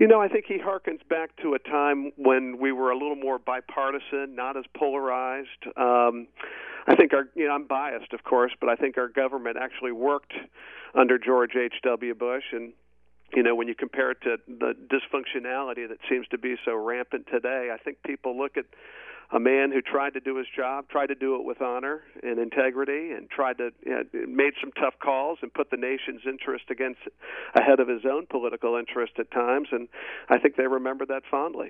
You know, I think he harkens back to a time when we were a little more bipartisan, not as polarized. Um, I think our, you know, I'm biased, of course, but I think our government actually worked under George H.W. Bush, and you know, when you compare it to the dysfunctionality that seems to be so rampant today, I think people look at a man who tried to do his job, tried to do it with honor and integrity, and tried to you know, made some tough calls and put the nation's interest against ahead of his own political interest at times. And I think they remember that fondly.